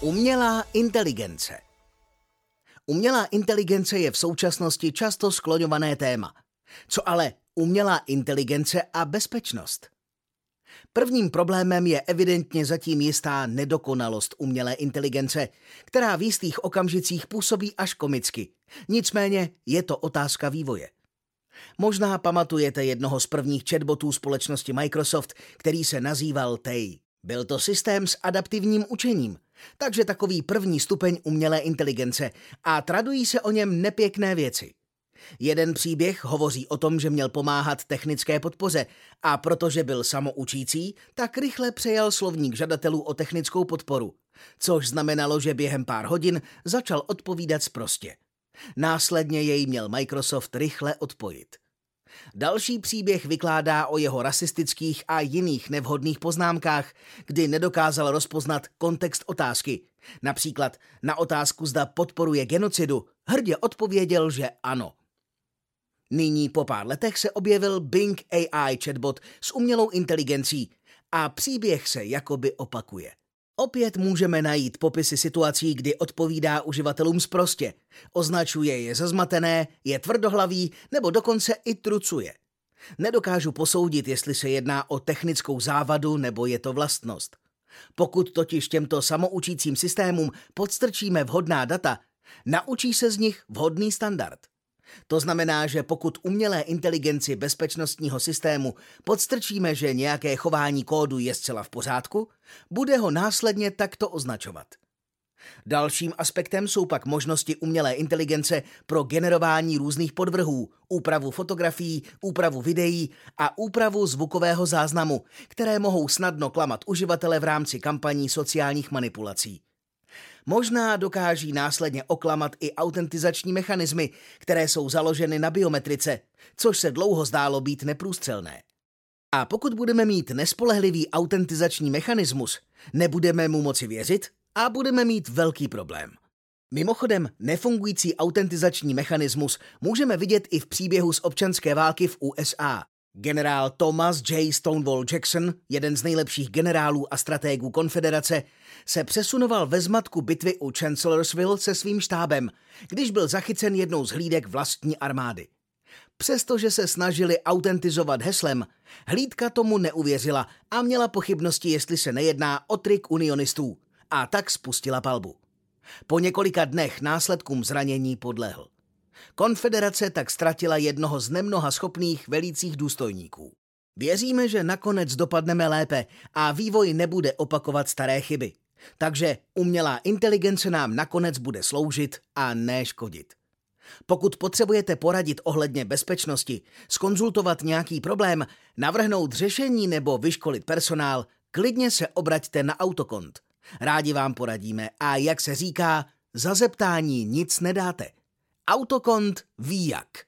Umělá inteligence Umělá inteligence je v současnosti často skloňované téma. Co ale umělá inteligence a bezpečnost? Prvním problémem je evidentně zatím jistá nedokonalost umělé inteligence, která v jistých okamžicích působí až komicky. Nicméně je to otázka vývoje. Možná pamatujete jednoho z prvních chatbotů společnosti Microsoft, který se nazýval Tay. Byl to systém s adaptivním učením, takže takový první stupeň umělé inteligence a tradují se o něm nepěkné věci. Jeden příběh hovoří o tom, že měl pomáhat technické podpoře a protože byl samoučící, tak rychle přejal slovník žadatelů o technickou podporu, což znamenalo, že během pár hodin začal odpovídat sprostě. Následně jej měl Microsoft rychle odpojit. Další příběh vykládá o jeho rasistických a jiných nevhodných poznámkách, kdy nedokázal rozpoznat kontext otázky. Například na otázku, zda podporuje genocidu, hrdě odpověděl, že ano. Nyní po pár letech se objevil Bing AI chatbot s umělou inteligencí a příběh se jakoby opakuje. Opět můžeme najít popisy situací, kdy odpovídá uživatelům sprostě. Označuje je za zmatené, je tvrdohlavý nebo dokonce i trucuje. Nedokážu posoudit, jestli se jedná o technickou závadu nebo je to vlastnost. Pokud totiž těmto samoučícím systémům podstrčíme vhodná data, naučí se z nich vhodný standard. To znamená, že pokud umělé inteligenci bezpečnostního systému podstrčíme, že nějaké chování kódu je zcela v pořádku, bude ho následně takto označovat. Dalším aspektem jsou pak možnosti umělé inteligence pro generování různých podvrhů, úpravu fotografií, úpravu videí a úpravu zvukového záznamu, které mohou snadno klamat uživatele v rámci kampaní sociálních manipulací. Možná dokáží následně oklamat i autentizační mechanismy, které jsou založeny na biometrice, což se dlouho zdálo být neprůstřelné. A pokud budeme mít nespolehlivý autentizační mechanismus, nebudeme mu moci věřit a budeme mít velký problém. Mimochodem, nefungující autentizační mechanismus můžeme vidět i v příběhu z občanské války v USA. Generál Thomas J. Stonewall Jackson, jeden z nejlepších generálů a stratégů konfederace, se přesunoval ve zmatku bitvy u Chancellorsville se svým štábem, když byl zachycen jednou z hlídek vlastní armády. Přestože se snažili autentizovat heslem, hlídka tomu neuvěřila a měla pochybnosti, jestli se nejedná o trik unionistů, a tak spustila palbu. Po několika dnech následkům zranění podlehl. Konfederace tak ztratila jednoho z nemnoha schopných velících důstojníků. Věříme, že nakonec dopadneme lépe a vývoj nebude opakovat staré chyby. Takže umělá inteligence nám nakonec bude sloužit a ne škodit. Pokud potřebujete poradit ohledně bezpečnosti, skonzultovat nějaký problém, navrhnout řešení nebo vyškolit personál, klidně se obraťte na autokont. Rádi vám poradíme a jak se říká, za zeptání nic nedáte. Autokont ví jak.